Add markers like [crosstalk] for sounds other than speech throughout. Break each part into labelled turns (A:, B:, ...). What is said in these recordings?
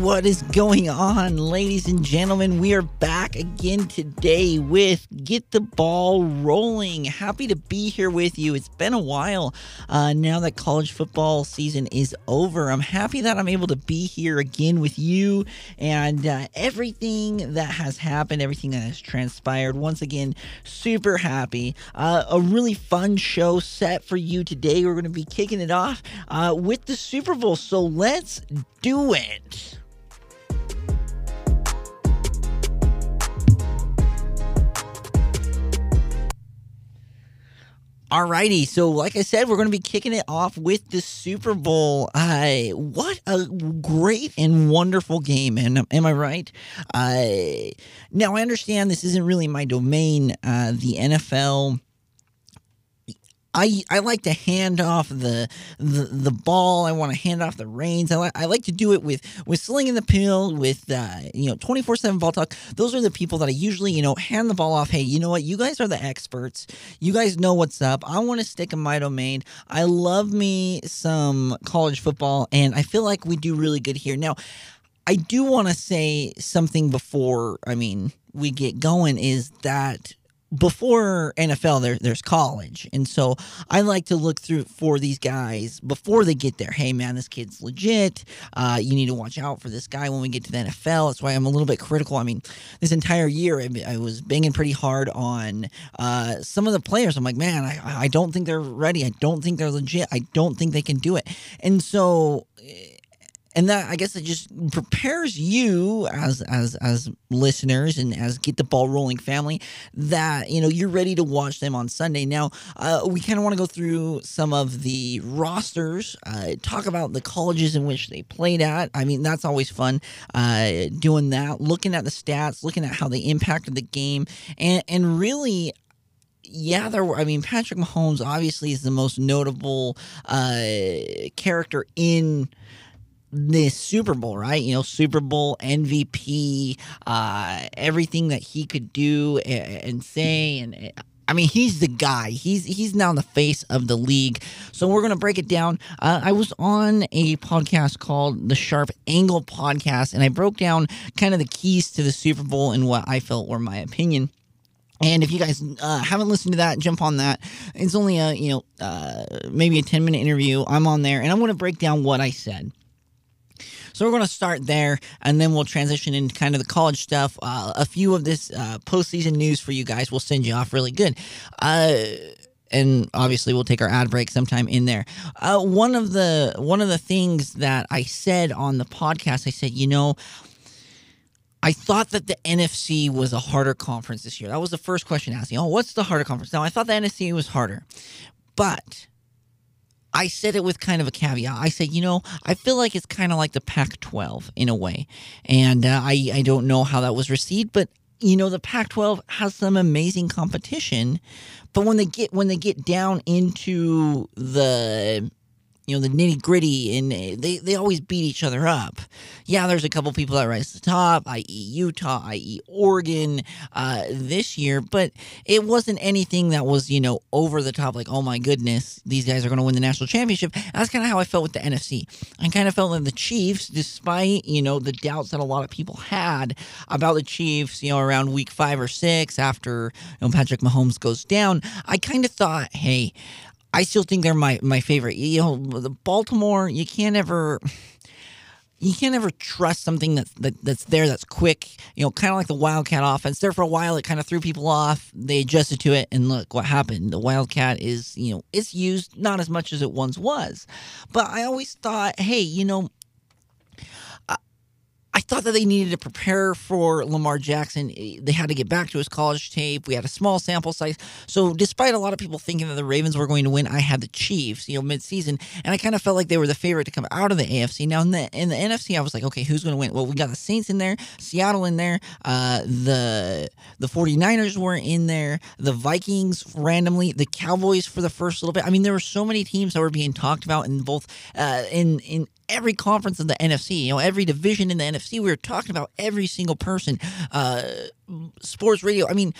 A: What is going on, ladies and gentlemen? We are back again today with Get the Ball Rolling. Happy to be here with you. It's been a while uh, now that college football season is over. I'm happy that I'm able to be here again with you and uh, everything that has happened, everything that has transpired. Once again, super happy. Uh, a really fun show set for you today. We're going to be kicking it off uh, with the Super Bowl. So let's do it. Alrighty, so like I said, we're going to be kicking it off with the Super Bowl. Uh, what a great and wonderful game, and am I right? Uh, now I understand this isn't really my domain. Uh, the NFL I, I like to hand off the the, the ball. I want to hand off the reins. I, like I like to do it with with slinging the pill with uh, you know twenty four seven ball talk. Those are the people that I usually you know hand the ball off. Hey, you know what? You guys are the experts. You guys know what's up. I want to stick in my domain. I love me some college football, and I feel like we do really good here. Now, I do want to say something before. I mean, we get going. Is that before NFL, there, there's college. And so I like to look through for these guys before they get there. Hey, man, this kid's legit. Uh, you need to watch out for this guy when we get to the NFL. That's why I'm a little bit critical. I mean, this entire year, I, I was banging pretty hard on uh, some of the players. I'm like, man, I, I don't think they're ready. I don't think they're legit. I don't think they can do it. And so and that I guess it just prepares you as as as listeners and as get the ball rolling family that you know you're ready to watch them on Sunday. Now uh, we kind of want to go through some of the rosters, uh, talk about the colleges in which they played at. I mean that's always fun uh, doing that, looking at the stats, looking at how they impacted the game, and and really yeah, there were. I mean, Patrick Mahomes obviously is the most notable uh, character in this Super Bowl, right? You know, Super Bowl MVP, uh, everything that he could do and, and say, and I mean, he's the guy. He's he's now the face of the league. So we're gonna break it down. Uh, I was on a podcast called the Sharp Angle Podcast, and I broke down kind of the keys to the Super Bowl and what I felt were my opinion. And if you guys uh, haven't listened to that, jump on that. It's only a you know uh, maybe a ten minute interview. I'm on there, and I'm to break down what I said. So we're going to start there, and then we'll transition into kind of the college stuff. Uh, a few of this uh, postseason news for you guys will send you off really good. Uh, and obviously we'll take our ad break sometime in there. Uh, one of the one of the things that I said on the podcast, I said, you know. I thought that the NFC was a harder conference this year. That was the first question asking. Oh, what's the harder conference? Now I thought the NFC was harder, but I said it with kind of a caveat. I said, you know, I feel like it's kind of like the Pac 12 in a way. And uh, I, I don't know how that was received, but you know the Pac-12 has some amazing competition, but when they get when they get down into the you know the nitty gritty, and they they always beat each other up. Yeah, there's a couple people that rise to the top, i.e. Utah, i.e. Oregon, uh, this year, but it wasn't anything that was you know over the top. Like, oh my goodness, these guys are going to win the national championship. That's kind of how I felt with the NFC. I kind of felt that the Chiefs, despite you know the doubts that a lot of people had about the Chiefs, you know around week five or six after you know, Patrick Mahomes goes down, I kind of thought, hey. I still think they're my my favorite. You know, the Baltimore, you can't ever you can't ever trust something that's that, that's there that's quick. You know, kind of like the Wildcat offense. There for a while, it kind of threw people off. They adjusted to it, and look what happened. The Wildcat is you know it's used not as much as it once was, but I always thought, hey, you know, I thought that they needed to prepare for Lamar Jackson. They had to get back to his college tape. We had a small sample size. So, despite a lot of people thinking that the Ravens were going to win, I had the Chiefs, you know, midseason. And I kind of felt like they were the favorite to come out of the AFC. Now, in the, in the NFC, I was like, okay, who's going to win? Well, we got the Saints in there, Seattle in there, uh, the, the 49ers were in there, the Vikings randomly, the Cowboys for the first little bit. I mean, there were so many teams that were being talked about in both, uh, in, in every conference in the NFC, you know, every division in the NFC. We were talking about every single person. Uh, sports radio. I mean,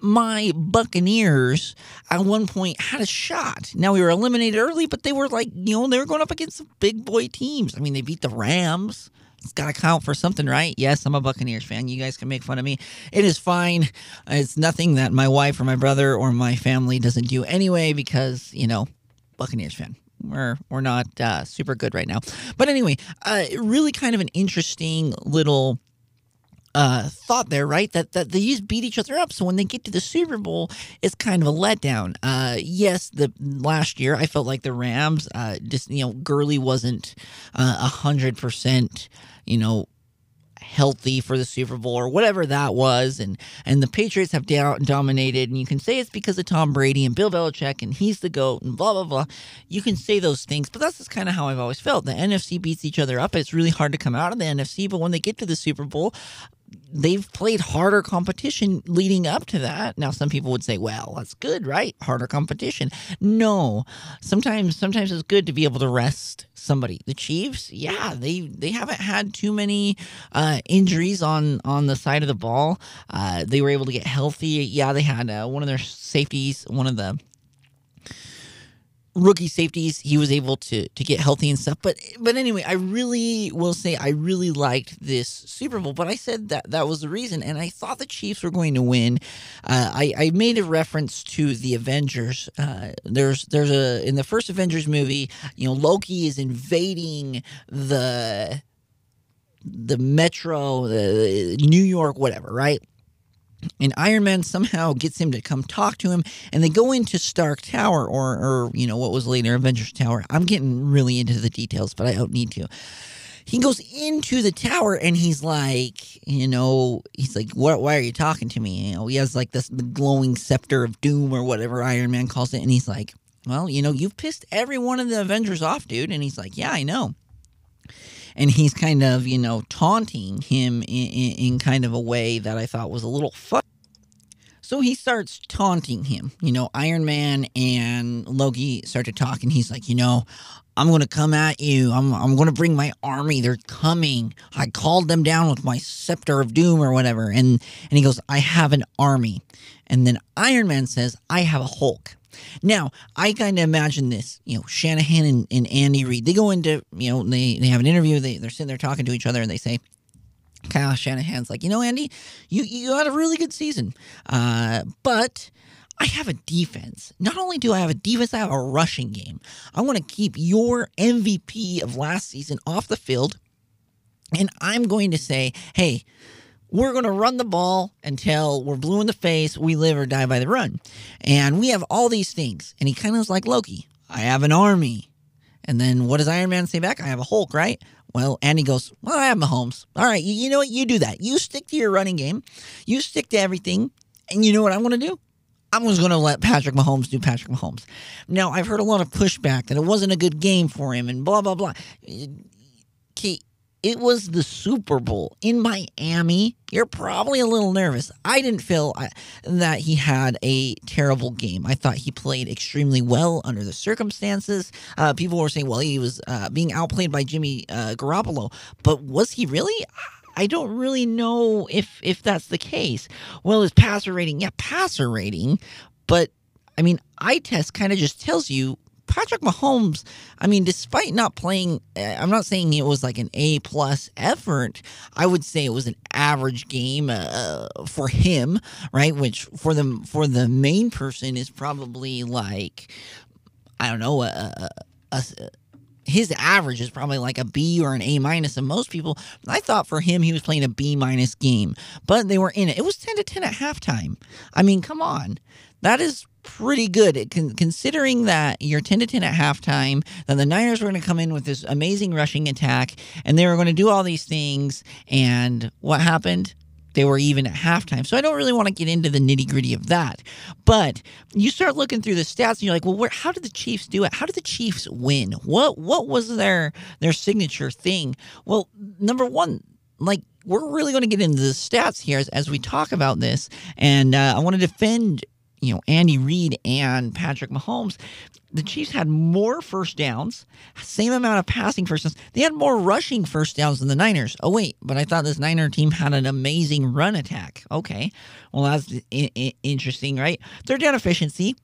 A: my Buccaneers at one point had a shot. Now we were eliminated early, but they were like, you know, they were going up against some big boy teams. I mean, they beat the Rams. It's got to count for something, right? Yes, I'm a Buccaneers fan. You guys can make fun of me. It is fine. It's nothing that my wife or my brother or my family doesn't do anyway because, you know, Buccaneers fan. We're, we're not uh, super good right now. But anyway, uh, really kind of an interesting little uh, thought there, right? That that they just beat each other up. So when they get to the Super Bowl, it's kind of a letdown. Uh, yes, the last year I felt like the Rams, uh, just you know, Gurley wasn't uh, a hundred percent, you know, healthy for the Super Bowl or whatever that was, and and the Patriots have down, dominated, and you can say it's because of Tom Brady and Bill Belichick, and he's the goat, and blah blah blah. You can say those things, but that's just kind of how I've always felt. The NFC beats each other up. It's really hard to come out of the NFC, but when they get to the Super Bowl, they've played harder competition leading up to that. Now, some people would say, "Well, that's good, right? Harder competition." No, sometimes sometimes it's good to be able to rest somebody. The Chiefs, yeah, they they haven't had too many uh, injuries on on the side of the ball. Uh, they were able to get healthy. Yeah, they had uh, one of their safeties, one of the rookie safeties he was able to to get healthy and stuff. But but anyway i really will say i really liked this super bowl but i said that that was the reason. And i thought the chiefs were going to win. Uh, i i made a reference to the avengers. Uh, there's there's a in the first avengers movie you know loki is invading the the metro the new york whatever right and Iron Man somehow gets him to come talk to him, and they go into Stark Tower, or, or you know what was later Avengers Tower. I'm getting really into the details, but I don't need to. He goes into the tower, and he's like, you know, he's like, "What? Why are you talking to me?" You know, he has like this the glowing scepter of doom, or whatever Iron Man calls it, and he's like, "Well, you know, you've pissed every one of the Avengers off, dude." And he's like, "Yeah, I know." And he's kind of you know taunting him in, in, in kind of a way that I thought was a little fun. So he starts taunting him. You know, Iron Man and Loki start to talk, and he's like, you know, I'm going to come at you. I'm, I'm going to bring my army. They're coming. I called them down with my scepter of doom or whatever. And, and he goes, I have an army. And then Iron Man says, I have a Hulk. Now, I kind of imagine this, you know, Shanahan and, and, Andy Reid, they go into, you know, they, they have an interview, they, they're sitting there talking to each other, and they say, Kyle Shanahan's like, you know, Andy, you, you had a really good season, uh, but I have a defense. Not only do I have a defense, I have a rushing game. I want to keep your MVP of last season off the field, and I'm going to say, hey, we're going to run the ball until we're blue in the face. We live or die by the run. And we have all these things. And he kind of was like Loki. I have an army. And then what does Iron Man say back? I have a Hulk, right? Well, and he goes, Well, I have Mahomes. All right, you, you know what? You do that. You stick to your running game, you stick to everything. And you know what I'm going to do? I'm just going to let Patrick Mahomes do Patrick Mahomes. Now, I've heard a lot of pushback that it wasn't a good game for him and blah, blah, blah. Okay, it was the Super Bowl in Miami. You're probably a little nervous. I didn't feel uh, that he had a terrible game. I thought he played extremely well under the circumstances. Uh, people were saying, well, he was uh, being outplayed by Jimmy uh, Garoppolo, but was he really? I don't really know if if that's the case. Well, his passer rating, yeah, passer rating, but I mean, eye test kind of just tells you Patrick Mahomes, I mean, despite not playing, uh, I'm not saying it was like an A plus effort. I would say it was an average game uh, for him, right? Which for the for the main person is probably like, I don't know, a, a, a his average is probably like a B or an A minus and most people. I thought for him he was playing a B minus game, but they were in it. It was 10 to 10 at halftime. I mean, come on. That is pretty good considering that you're 10 to 10 at halftime that the niners were going to come in with this amazing rushing attack and they were going to do all these things and what happened they were even at halftime. So I don't really want to get into the nitty gritty of that. But you start looking through the stats and you're like, well, where, how did the Chiefs do it? How did the Chiefs win? What what was their their signature thing? Well, number one, like we're really going to get into the stats here as, as we talk about this, and uh, I want to defend you know Andy Reid and Patrick Mahomes, the Chiefs had more first downs, same amount of passing first downs. They had more rushing first downs than the Niners. Oh wait, but I thought this Niner team had an amazing run attack. Okay, well that's I- I- interesting, right? Third down efficiency.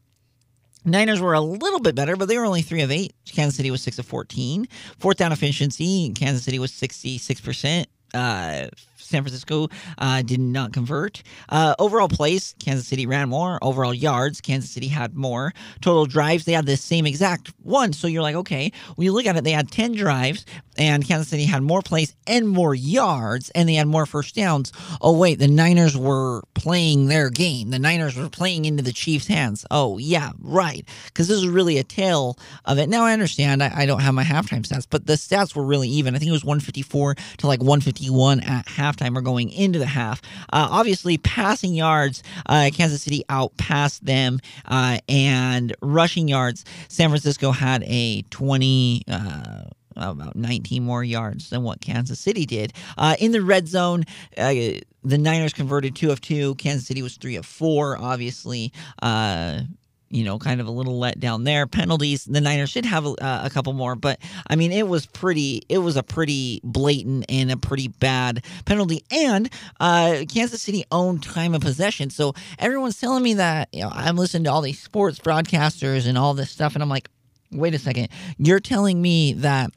A: Niners were a little bit better, but they were only three of eight. Kansas City was six of 14. Fourth down efficiency, Kansas City was 66%. Uh, San Francisco uh, did not convert. Uh, overall plays, Kansas City ran more. Overall yards, Kansas City had more. Total drives, they had the same exact one. So you're like, okay, when you look at it, they had 10 drives, and Kansas City had more plays and more yards, and they had more first downs. Oh, wait, the Niners were playing their game. The Niners were playing into the Chiefs' hands. Oh, yeah, right. Because this is really a tale of it. Now, I understand I, I don't have my halftime stats, but the stats were really even. I think it was 154 to like 151 at halftime or going into the half. Uh, obviously, passing yards, uh, Kansas City outpassed them, uh, and rushing yards, San Francisco had a 20. Uh, about 19 more yards than what Kansas City did. Uh, in the red zone, uh, the Niners converted two of two. Kansas City was three of four, obviously. Uh, you know, kind of a little let down there. Penalties, the Niners should have a, uh, a, couple more, but I mean, it was pretty, it was a pretty blatant and a pretty bad penalty. And uh, Kansas City owned time of possession. So everyone's telling me that, you know, I'm listening to all these sports broadcasters and all this stuff, and I'm like, wait a second, you're telling me that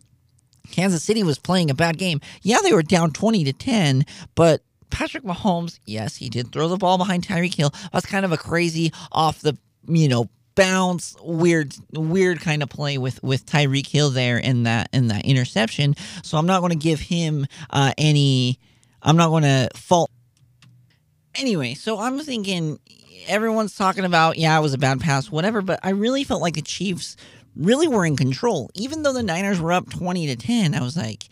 A: Kansas City was playing a bad game. Yeah, they were down 20 to 10, but Patrick Mahomes, yes, he did throw the ball behind Tyreek Hill. That's kind of a crazy off the, you know, bounce weird weird kind of play with with Tyreek Hill there in that in that interception. So I'm not going to give him uh, any I'm not going to fault Anyway, so I'm thinking everyone's talking about yeah, it was a bad pass whatever, but I really felt like the Chiefs really were in control. Even though the Niners were up 20 to 10, I was like,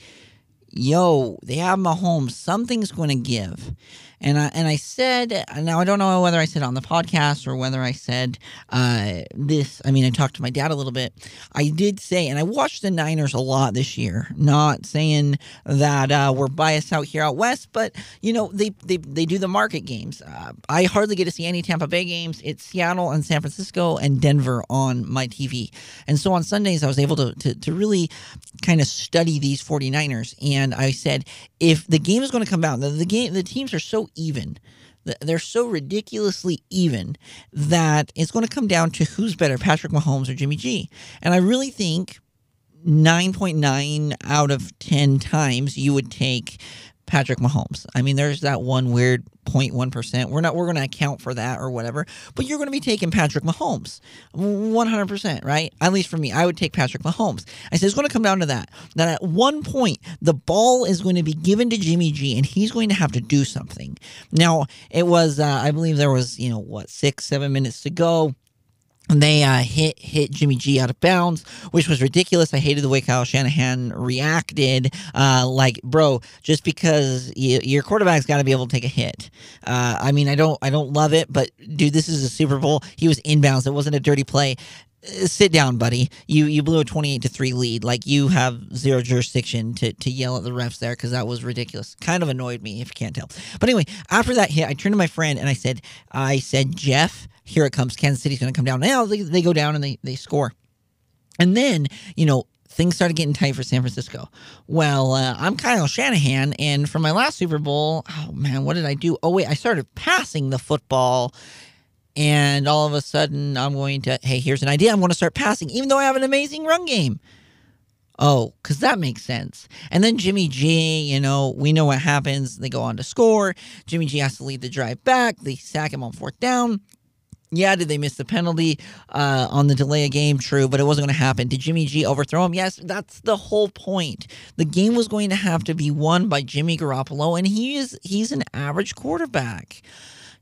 A: yo, they have Mahomes. Something's going to give. And I, and I said, now I don't know whether I said on the podcast or whether I said uh, this. I mean, I talked to my dad a little bit. I did say, and I watched the Niners a lot this year. Not saying that uh, we're biased out here out west, but you know they they, they do the market games. Uh, I hardly get to see any Tampa Bay games. It's Seattle and San Francisco and Denver on my TV. And so on Sundays, I was able to to, to really kind of study these 49ers. And I said, if the game is going to come out, the, the game the teams are so even. They're so ridiculously even that it's going to come down to who's better, Patrick Mahomes or Jimmy G. And I really think 9.9 out of 10 times you would take Patrick Mahomes. I mean, there's that one weird 0.1%. We're not we're going to account for that or whatever, but you're going to be taking Patrick Mahomes. 100%, right? At least for me, I would take Patrick Mahomes. I said it's going to come down to that. That at one point the ball is going to be given to Jimmy G and he's going to have to do something. Now, it was uh, I believe there was, you know, what, 6 7 minutes to go they uh, hit hit Jimmy G out of bounds, which was ridiculous. I hated the way Kyle Shanahan reacted. Uh, like, bro, just because you, your quarterback's got to be able to take a hit. Uh, I mean, I don't I don't love it, but dude, this is a Super Bowl. He was inbounds. It wasn't a dirty play. Uh, sit down, buddy. You you blew a twenty eight to three lead. Like you have zero jurisdiction to, to yell at the refs there because that was ridiculous. Kind of annoyed me if you can't tell. But anyway, after that hit, I turned to my friend and I said, I said, Jeff here it comes. Kansas City's going to come down. Now they, they go down and they, they score. And then, you know, things started getting tight for San Francisco. Well, uh, I'm Kyle Shanahan, and for my last Super Bowl, oh man, what did I do? Oh, wait, I started passing the football, and all of a sudden I'm going to, hey, here's an idea. I'm going to start passing, even though I have an amazing run game. Oh, because that makes sense. And then Jimmy G, you know, we know what happens. They go on to score. Jimmy G has to lead the drive back. They sack him on fourth down. Yeah, did they miss the penalty uh, on the delay of game? True, but it wasn't going to happen. Did Jimmy G overthrow him? Yes, that's the whole point. The game was going to have to be won by Jimmy Garoppolo, and he is he's an average quarterback.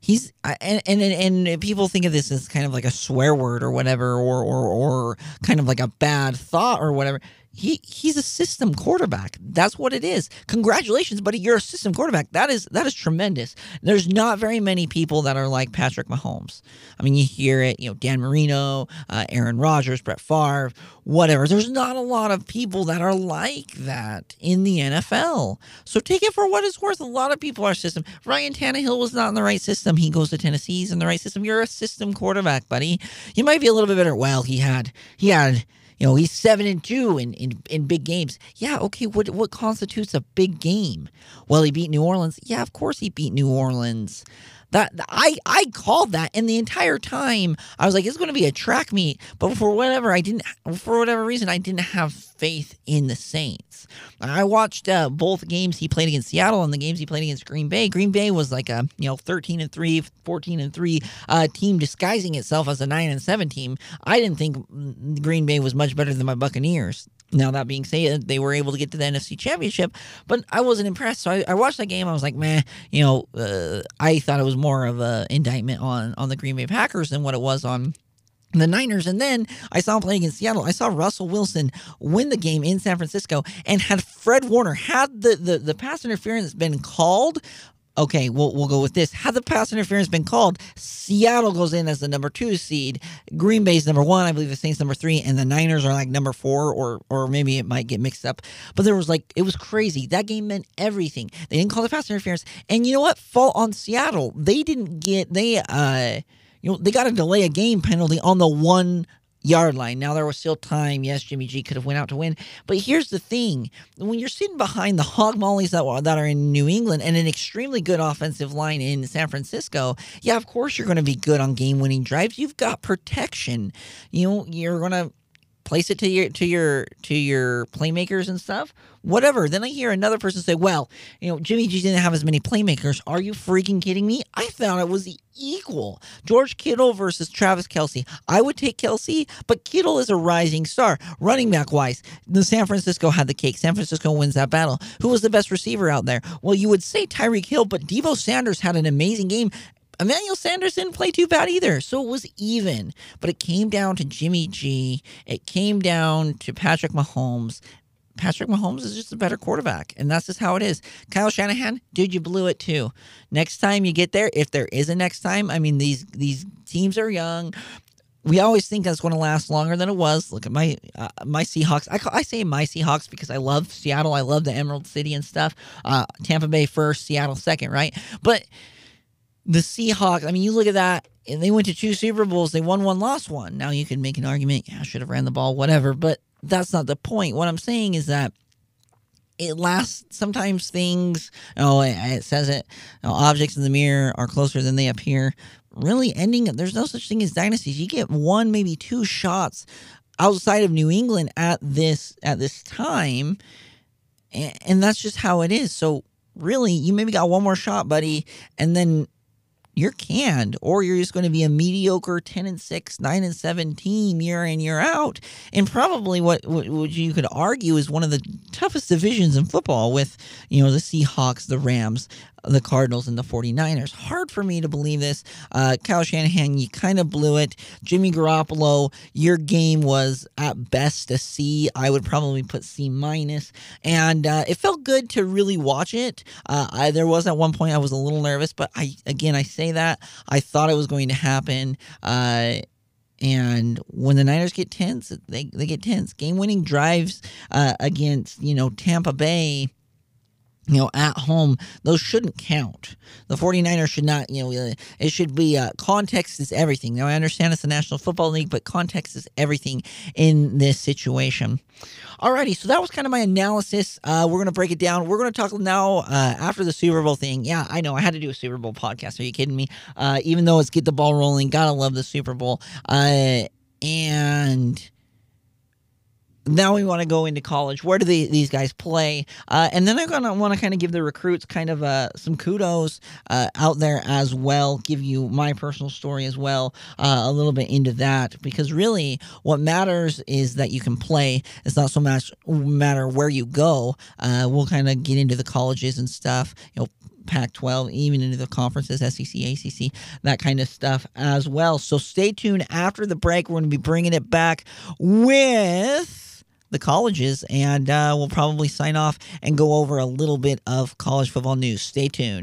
A: He's and and and people think of this as kind of like a swear word or whatever, or or or kind of like a bad thought or whatever he he's a system quarterback. That's what it is. Congratulations, buddy. You're a system quarterback. That is that is tremendous. There's not very many people that are like Patrick Mahomes. I mean, you hear it. You know, Dan Marino, uh, Aaron Rodgers, Brett Favre, whatever. There's not a lot of people that are like that in the NFL. So take it for what it's worth. A lot of people are system. Ryan Tannehill was not in the right system. He goes to Tennessee. He's in the right system. You're a system quarterback, buddy. You might be a little bit better. Well, he had he had you know, he's seven and two in, in, in big games. Yeah, okay, what what constitutes a big game? Well, he beat New Orleans. Yeah, of course he beat New Orleans. That I I called that, and the entire time I was like, it's going to be a track meet. But for whatever I didn't, for whatever reason, I didn't have faith in the Saints. I watched uh, both games he played against Seattle and the games he played against Green Bay. Green Bay was like a you know 13 and three, 14 and three uh, team disguising itself as a nine and seven team. I didn't think Green Bay was much better than my Buccaneers. Now that being said, they were able to get to the NFC Championship, but I wasn't impressed. So I, I watched that game. I was like, man, you know, uh, I thought it was more of an indictment on on the Green Bay Packers than what it was on the Niners. And then I saw him play against Seattle. I saw Russell Wilson win the game in San Francisco and had Fred Warner, had the, the, the pass interference been called, okay, we'll, we'll go with this. Had the pass interference been called, Seattle goes in as the number two seed. Green Bay's number one. I believe the Saints number three, and the Niners are like number four, or or maybe it might get mixed up. But there was like it was crazy. That game meant everything. They didn't call the pass interference, and you know what? Fault on Seattle. They didn't get they uh you know they got a delay a game penalty on the one yard line. Now there was still time. Yes, Jimmy G could have went out to win. But here's the thing: when you're sitting behind the hog mollies that that are in New England and an extremely good offensive line in San Francisco, yeah, of course you're going to be good on game-winning drives. You've got protection. You know, you're going to place it to your to your to your playmakers and stuff? Whatever. Then i hear another person say well you know jimmy g didn't have as many playmakers. Are you freaking kidding me? I thought it was the equal. George kittle versus travis kelce i would take kelce but kittle is a rising star. Running back wise the san francisco had the cake. San francisco wins that battle. Who was the best receiver out there? Well you would say tyreek hill but deebo sanders had an amazing game Emmanuel Sanders didn't play too bad either. So it was even. But it came down to Jimmy G. It came down to Patrick Mahomes. Patrick Mahomes is just a better quarterback, and that's just how it is. Kyle Shanahan, dude, you blew it too. Next time you get there, if there is a next time, I mean these these teams are young. We always think that's going to last longer than it was. Look at my uh, my Seahawks. I call, I say my Seahawks because I love Seattle. I love the Emerald City and stuff. Uh, Tampa Bay first, Seattle second, right? But the Seahawks, I mean, you look at that, and they went to two Super Bowls. They won one, lost one. Now you can make an argument, yeah, I should have ran the ball, whatever, but that's not the point. What I'm saying is that it lasts. Sometimes things, oh, it, says it, objects in the mirror are closer than they appear. Really, ending, there's no such thing as dynasties. You get one, maybe two shots outside of New England at this at this time, and that's just how it is. So really, you maybe got one more shot, buddy, and then you're canned or you're just going to be a mediocre 10 and 6 9 and 7 team year in year out. And probably what, what, you could argue is one of the toughest divisions in football with you know the seahawks the rams the Cardinals and the 49ers. Hard for me to believe this. Uh, Kyle Shanahan, you kind of blew it. Jimmy Garoppolo, your game was at best a C. I would probably put C minus. And uh, it felt good to really watch it. Uh, I, there was at one point I was a little nervous, but I again I say that I thought it was going to happen. Uh, and when the Niners get tense, they, they get tense. Game winning drives uh, against, you know, Tampa Bay you know, at home, those shouldn't count. The 49ers should not, you know, uh, it should be uh, context is everything. Now, I understand it's the National Football League, but context is everything in this situation. Alrighty, so that was kind of my analysis. Uh, we're going to break it down. We're going to talk now uh, after the Super Bowl thing. Yeah, I know. I had to do a Super Bowl podcast. Are you kidding me? Uh, even though it's get the ball rolling, gotta love the Super Bowl. Uh, and now we want to go into college. Where do these guys play? Uh, and then I'm going to want to kind of give the recruits kind of uh, some kudos uh, out there as well, give you my personal story as well, uh, a little bit into that. Because really, what matters is that you can play. It's not so much matter where you go. Uh, we'll kind of get into the colleges and stuff. You know, Pac 12, even into the conferences, SEC, ACC, that kind of stuff as well. So stay tuned after the break. We're going to be bringing it back with the colleges, and uh, we'll probably sign off and go over a little bit of college football news. Stay tuned.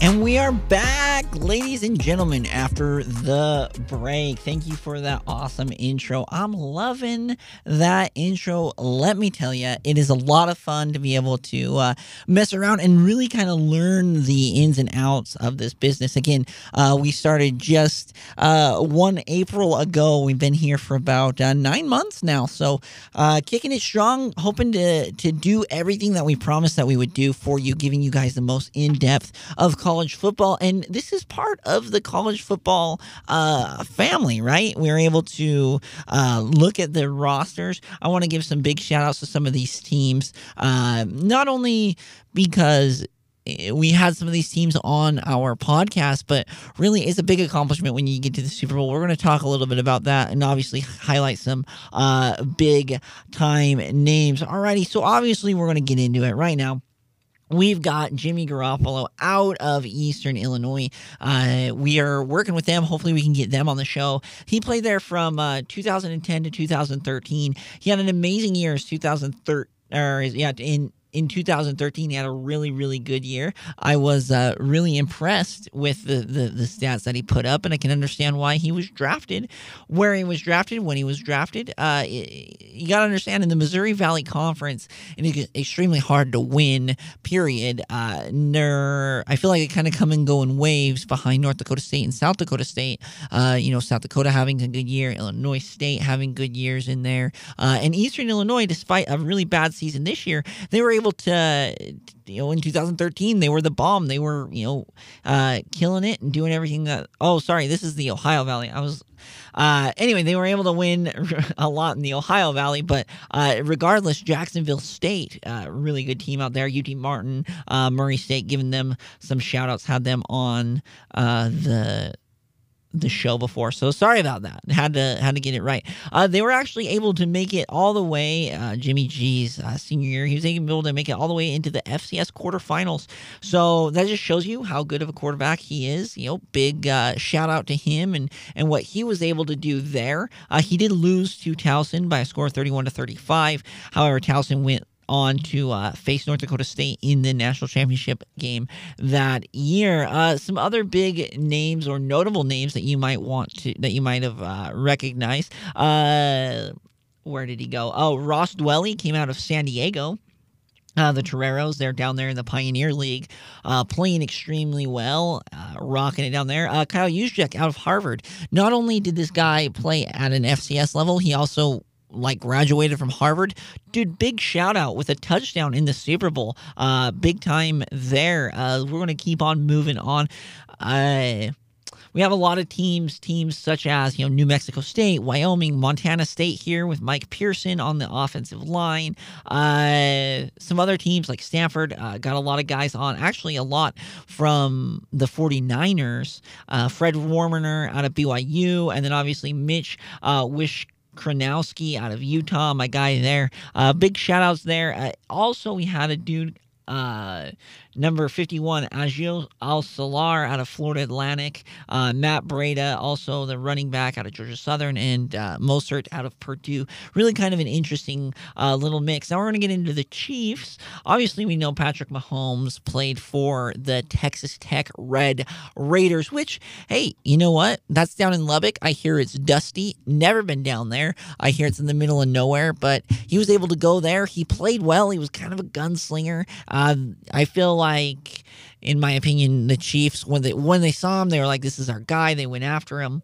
A: And we are back, ladies and gentlemen, after the break, thank you for that awesome intro. I'm loving that intro. Let me tell you, it is a lot of fun to be able to uh, mess around and really kind of learn the ins and outs of this business. Again, uh, we started just uh, one April ago. We've been here for about uh, nine months now, so uh, kicking it strong, hoping to to do everything that we promised that we would do for you, giving you guys the most in depth of college football. And this is part of the college football uh, family, right? We are able to uh, look at the rosters. I want to give some big shout outs to some of these teams, uh, not only because we had some of these teams on our podcast, but really it's a big accomplishment when you get to the Super Bowl. We're going to talk a little bit about that and obviously highlight some uh, big time names. Alrighty, so obviously we're going to get into it right now. We've got Jimmy Garoppolo out of Eastern Illinois. Uh, we are working with them. Hopefully, we can get them on the show. He played there from uh, 2010 to 2013. He had an amazing year as 2013 or yeah, in in 2013 he had a really really good year. I was uh, really impressed with the, the, the stats that he put up and i can understand why he was drafted where he was drafted when he was drafted. Uh, you got to understand in the missouri valley conference it's extremely hard to win period. Uh, ner, i feel like it kind of come and go in waves behind north dakota state and south dakota state. Uh, you know south dakota having a good year illinois state having good years in there. Uh, and eastern illinois despite a really bad season this year they were able to you know in 2013 they were the bomb. They were you know uh, killing it and doing everything that oh sorry this is the ohio valley. I was uh, anyway they were able to win [laughs] a lot in the ohio valley but uh, regardless jacksonville state uh, really good team out there. Ut martin uh, murray state giving them some shout outs had them on uh, the the show before, so sorry about that. Had to had to get it right. Uh, they were actually able to make it all the way. Uh, Jimmy G's uh, senior year, he was able to make it all the way into the FCS quarterfinals. So that just shows you how good of a quarterback he is. You know, big uh, shout out to him and and what he was able to do there. Uh, he did lose to Towson by a score of thirty-one to thirty-five. However, Towson went on to uh, face North Dakota State in the national championship game that year. Uh, some other big names or notable names that you might want to that you might have uh, recognized. Uh, where did he go? Oh, Ross Dwelley came out of San Diego. Uh, the Toreros, they're down there in the Pioneer League, uh, playing extremely well, uh, rocking it down there. Uh, Kyle Juszczyk out of Harvard. Not only did this guy play at an FCS level, he also like graduated from Harvard. Dude, big shout out with a touchdown in the Super Bowl. Uh, big time there. Uh, we're going to keep on moving on. Uh, we have a lot of teams, teams such as you know New Mexico State, Wyoming, Montana State here with Mike Person on the offensive line. Uh, some other teams like Stanford uh, got a lot of guys on, actually a lot from the 49ers. Uh, Fred Warner out of BYU, and then obviously Mitch uh, Wish Kronowski out of Utah, my guy there. Uh, big shout outs there. Uh, also, we had a dude uh, number 51, Agil Al Salar out of Florida Atlantic. Uh, Matt Breida, also the running back out of Georgia Southern, and uh, Mostert out of Purdue. Really kind of an interesting uh, little mix. Now we're going to get into the Chiefs. Obviously, we know Patrick Mahomes played for the Texas Tech Red Raiders, which, hey, you know what? That's down in Lubbock. I hear it's dusty. Never been down there. I hear it's in the middle of nowhere, but he was able to go there. He played well. He was kind of a gunslinger. Uh, I feel like like, in my opinion, the Chiefs when they when they saw him, they were like, "This is our guy." They went after him.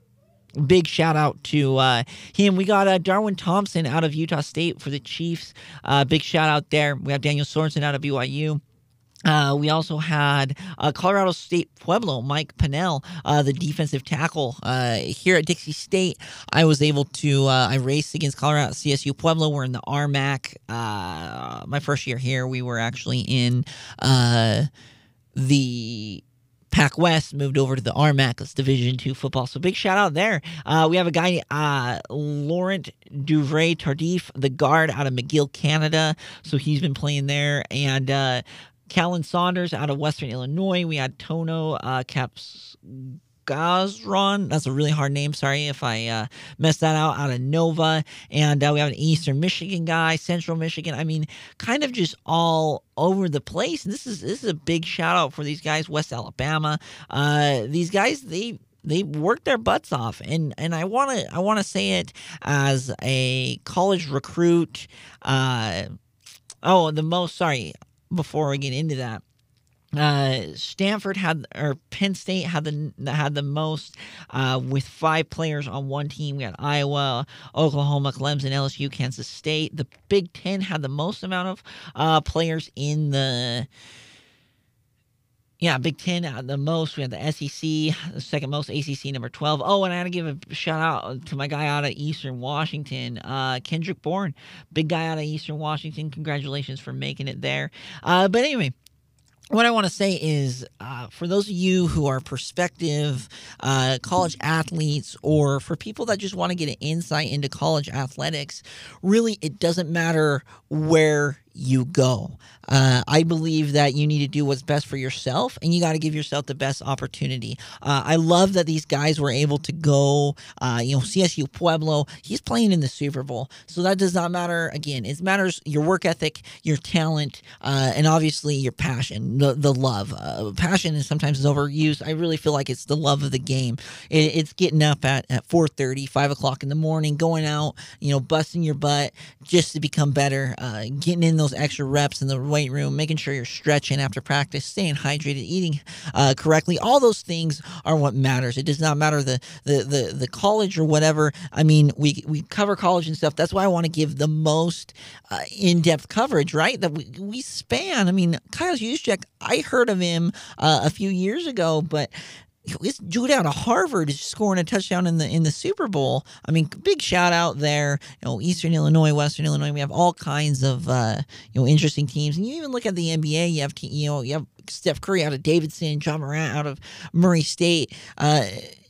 A: Big shout out to uh, him. We got uh, Darwin Thompson out of Utah State for the Chiefs. Uh, big shout out there. We have Daniel Sorensen out of BYU. Uh, we also had uh, Colorado State Pueblo, Mike Pennel, uh, the defensive tackle uh, here at Dixie State. I was able to, uh, I raced against Colorado CSU Pueblo. We're in the RMAC. Uh, my first year here, we were actually in the Pac West moved over to the RMAC, that's Division Two football. So big shout out there. Uh, we have a guy, uh, Laurent Duvernay-Tardif, the guard out of McGill, Canada. So he's been playing there, and uh, Khalen Saunders out of Western Illinois. We had Tono uh, Caps. Gazron. That's a really hard name. Sorry if I uh, messed that out. Out of Nova, and uh, we have an Eastern Michigan guy, Central Michigan. I mean, kind of just all over the place. And this is this is a big shout out for these guys, West Alabama. Uh, these guys, they they worked their butts off and and I want to I want to say it as a college recruit uh oh the most sorry before we get into that uh, Stanford had or Penn State had the had the most uh, with five players on one team. We had Iowa, Oklahoma, Clemson, LSU, Kansas State. The Big Ten had the most amount of uh, players in the yeah, Big Ten uh, the most. We had the SEC, the second most, ACC number 12. Oh, and I got to give a shout out to my guy out of Eastern Washington, uh, Kendrick Bourne. Big guy out of Eastern Washington. Congratulations for making it there. Uh, but anyway, what I want to say is uh, for those of you who are prospective uh, college athletes, or for people that just want to get an insight into college athletics, really, it doesn't matter where you go. Uh, I believe that you need to do what's best for yourself and you got to give yourself the best opportunity. Uh, I love that these guys were able to go, uh, you know, CSU Pueblo, he's playing in the Super Bowl. So that does not matter. Again, it matters your work ethic, your talent, uh, and obviously your passion, the, the love. Uh, passion is sometimes overused. I really feel like it's the love of the game. It, it's getting up at, at 4.30, 5 o'clock in the morning, going out, you know, busting your butt just to become better, uh, getting in those extra reps in the weight room, making sure you're stretching after practice, staying hydrated, eating uh, correctly. All those things are what matters. It does not matter the the the, the college or whatever. I mean, we we cover college and stuff. That's why I want to give the most uh, in depth coverage, right? That we, we span. I mean, Kyle Juszczyk, I heard of him uh, a few years ago, but this dude out of Harvard is scoring a touchdown in the in the Super Bowl. I mean, big shout out there. You know, Eastern Illinois, Western Illinois. We have all kinds of uh, you know interesting teams, and you even look at the NBA. You have you know you have Steph Curry out of Davidson, Ja Morant out of Murray State. Uh,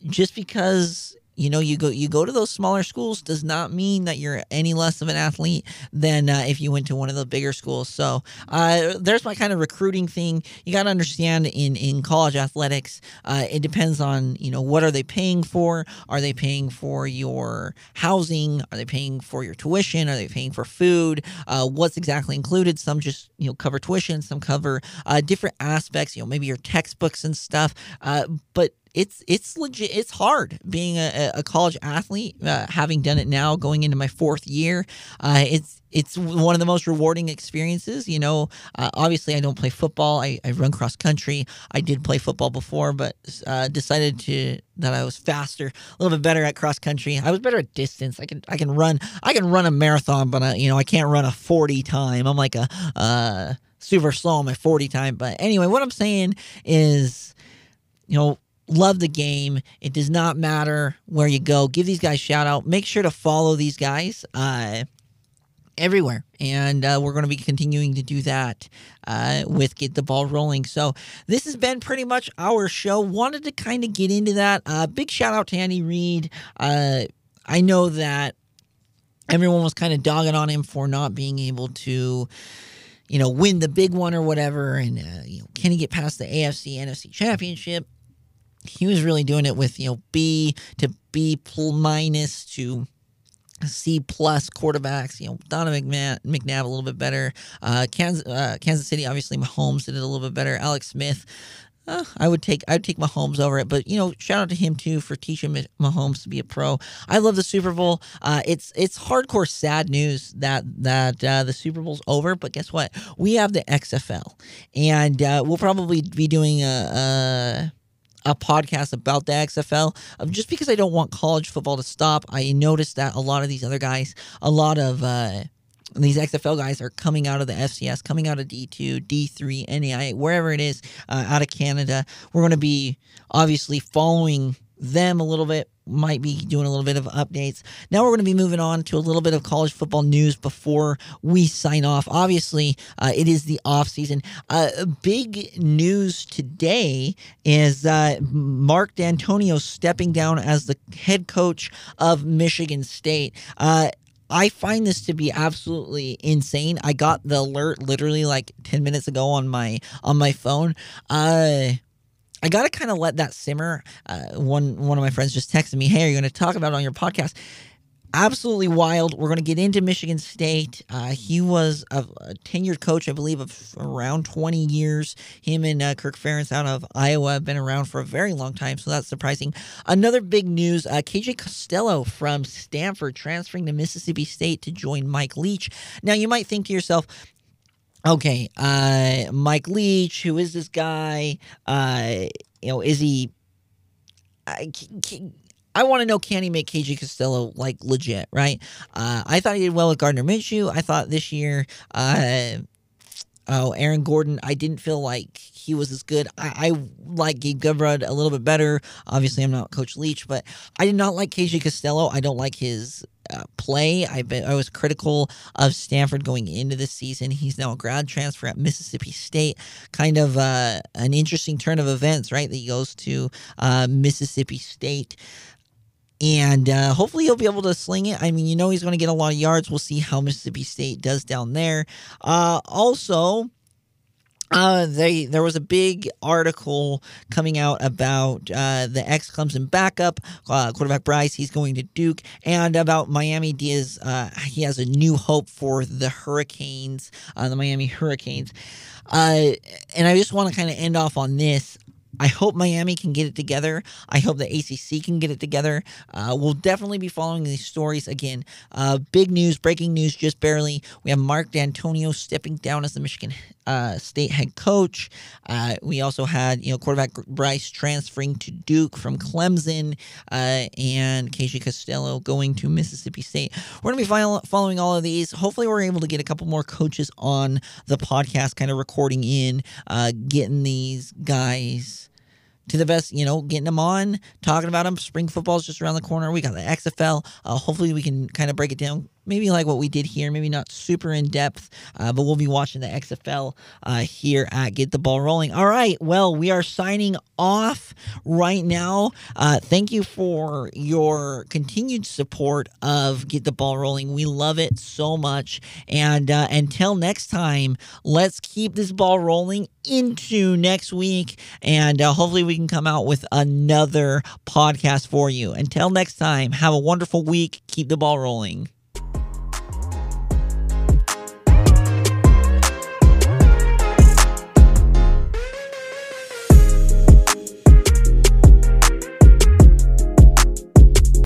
A: just because you know you go you go to those smaller schools does not mean that you're any less of an athlete than uh, if you went to one of the bigger schools. So uh, there's my kind of recruiting thing. You got to understand in in college athletics uh, it depends on you know what are they paying for? Are they paying for your housing? Are they paying for your tuition? Are they paying for food? Uh, what's exactly included? Some just you know cover tuition some cover uh, different aspects you know maybe your textbooks and stuff. Uh, but it's it's legit. It's hard being a, a college athlete, uh, having done it now, going into my fourth year. Uh, it's it's one of the most rewarding experiences. You know, uh, obviously I don't play football. I, I run cross country. I did play football before, but uh, decided to that I was faster, a little bit better at cross country. I was better at distance. I can I can run I can run a marathon, but I, uh, you know I can't run a forty time. I'm like a uh, super slow on my forty time. But anyway, what I'm saying is, you know love the game. It does not matter where you go. Give these guys shout out. Make sure to follow these guys uh, everywhere, and uh, we're going to be continuing to do that uh, with get the ball rolling. So this has been pretty much our show. Wanted to kind of get into that. Uh, big shout out to Andy Reid. Uh, I know that everyone was kind of dogging on him for not being able to you know, win the big one or whatever, and uh, you know, can he get past the AFC NFC Championship? He was really doing it with you know B to B minus to C plus quarterbacks. You know, Donovan McNabb, a little bit better. Uh, Kansas, uh, Kansas City, obviously Mahomes did it a little bit better. Alex Smith. Uh, I would take I would take Mahomes over it, but you know, shout out to him too for teaching Mahomes to be a pro. I love the Super Bowl. Uh, it's it's hardcore sad news that that uh, the Super Bowl's over, but guess what? We have the XFL, and uh, we'll probably be doing a, a a podcast about the XFL. Um, just because I don't want college football to stop, I noticed that a lot of these other guys, a lot of uh, these XFL guys are coming out of the FCS, coming out of D2, D3, NAIA, wherever it is, uh, out of Canada. We're going to be obviously following them a little bit might be doing a little bit of updates. Now we're going to be moving on to a little bit of college football news before we sign off. Obviously, uh, it is the off season. Uh, big news today is uh, Mark Dantonio stepping down as the head coach of Michigan State. Uh, I find this to be absolutely insane. I got the alert literally like 10 minutes ago on my on my phone. Uh I gotta kind of let that simmer. Uh, one one of my friends just texted me, "Hey, are you going to talk about it on your podcast?" absolutely wild. We're going to get into Michigan State. Uh, he was a, a, tenured coach, I believe, of around 20 years. Him and uh, Kirk Ferentz out of Iowa have been around for a very long time, so that's surprising. Another big news uh, KJ Costello from Stanford transferring to Mississippi State to join Mike Leach. Now, you might think to yourself, okay, uh, Mike Leach, who is this guy? Uh, you know, is he. I, I want to know can he make KJ Costello like legit, right? Uh, I thought he did well with Gardner Minshew. I thought this year, uh, oh, Aaron Gordon, I didn't feel like he was as good. I, I like Gabe Gubrud a little bit better. Obviously, I'm not Coach Leach, but I did not like KJ Costello. I don't like his uh, play. I been, I was critical of Stanford going into the season. He's now a grad transfer at Mississippi State. Kind of uh, an interesting turn of events, right? That he goes to uh, Mississippi State and uh, hopefully he'll be able to sling it. I mean, you know he's going to get a lot of yards. We'll see how Mississippi State does down there. Uh, also, uh, they there was a big article coming out about uh, the ex Clemson backup uh, quarterback Brice. He's going to Duke, and about Manny Diaz. Uh, he has a new hope for the Hurricanes, uh, the Miami Hurricanes. Uh, and I just want to kind of end off on this. I hope Miami can get it together. I hope the ACC can get it together. Uh, we'll definitely be following these stories again. Uh, big news, breaking news, just barely. We have Mark Dantonio stepping down as the Michigan uh, State head coach. Uh, we also had you know quarterback Brice transferring to Duke from Clemson, uh, and KJ Costello going to Mississippi State. We're to be following all of these. Hopefully, we're able to get a couple more coaches on the podcast, kind of recording in, uh, getting these guys to the best, you know, getting them on, talking about them. Spring football is just around the corner. We got the XFL. Uh, hopefully, we can kind of break it down maybe like what we did here, maybe not super in depth, uh, but we'll be watching the XFL uh, here at Get the Ball Rolling. All right, well, we are signing off right now. Uh, thank you for your continued support of Get the Ball Rolling. We love it so much. And uh, until next time, let's keep this ball rolling into next week, and uh, hopefully we can come out with another podcast for you. Until next time, have a wonderful week. Keep the ball rolling.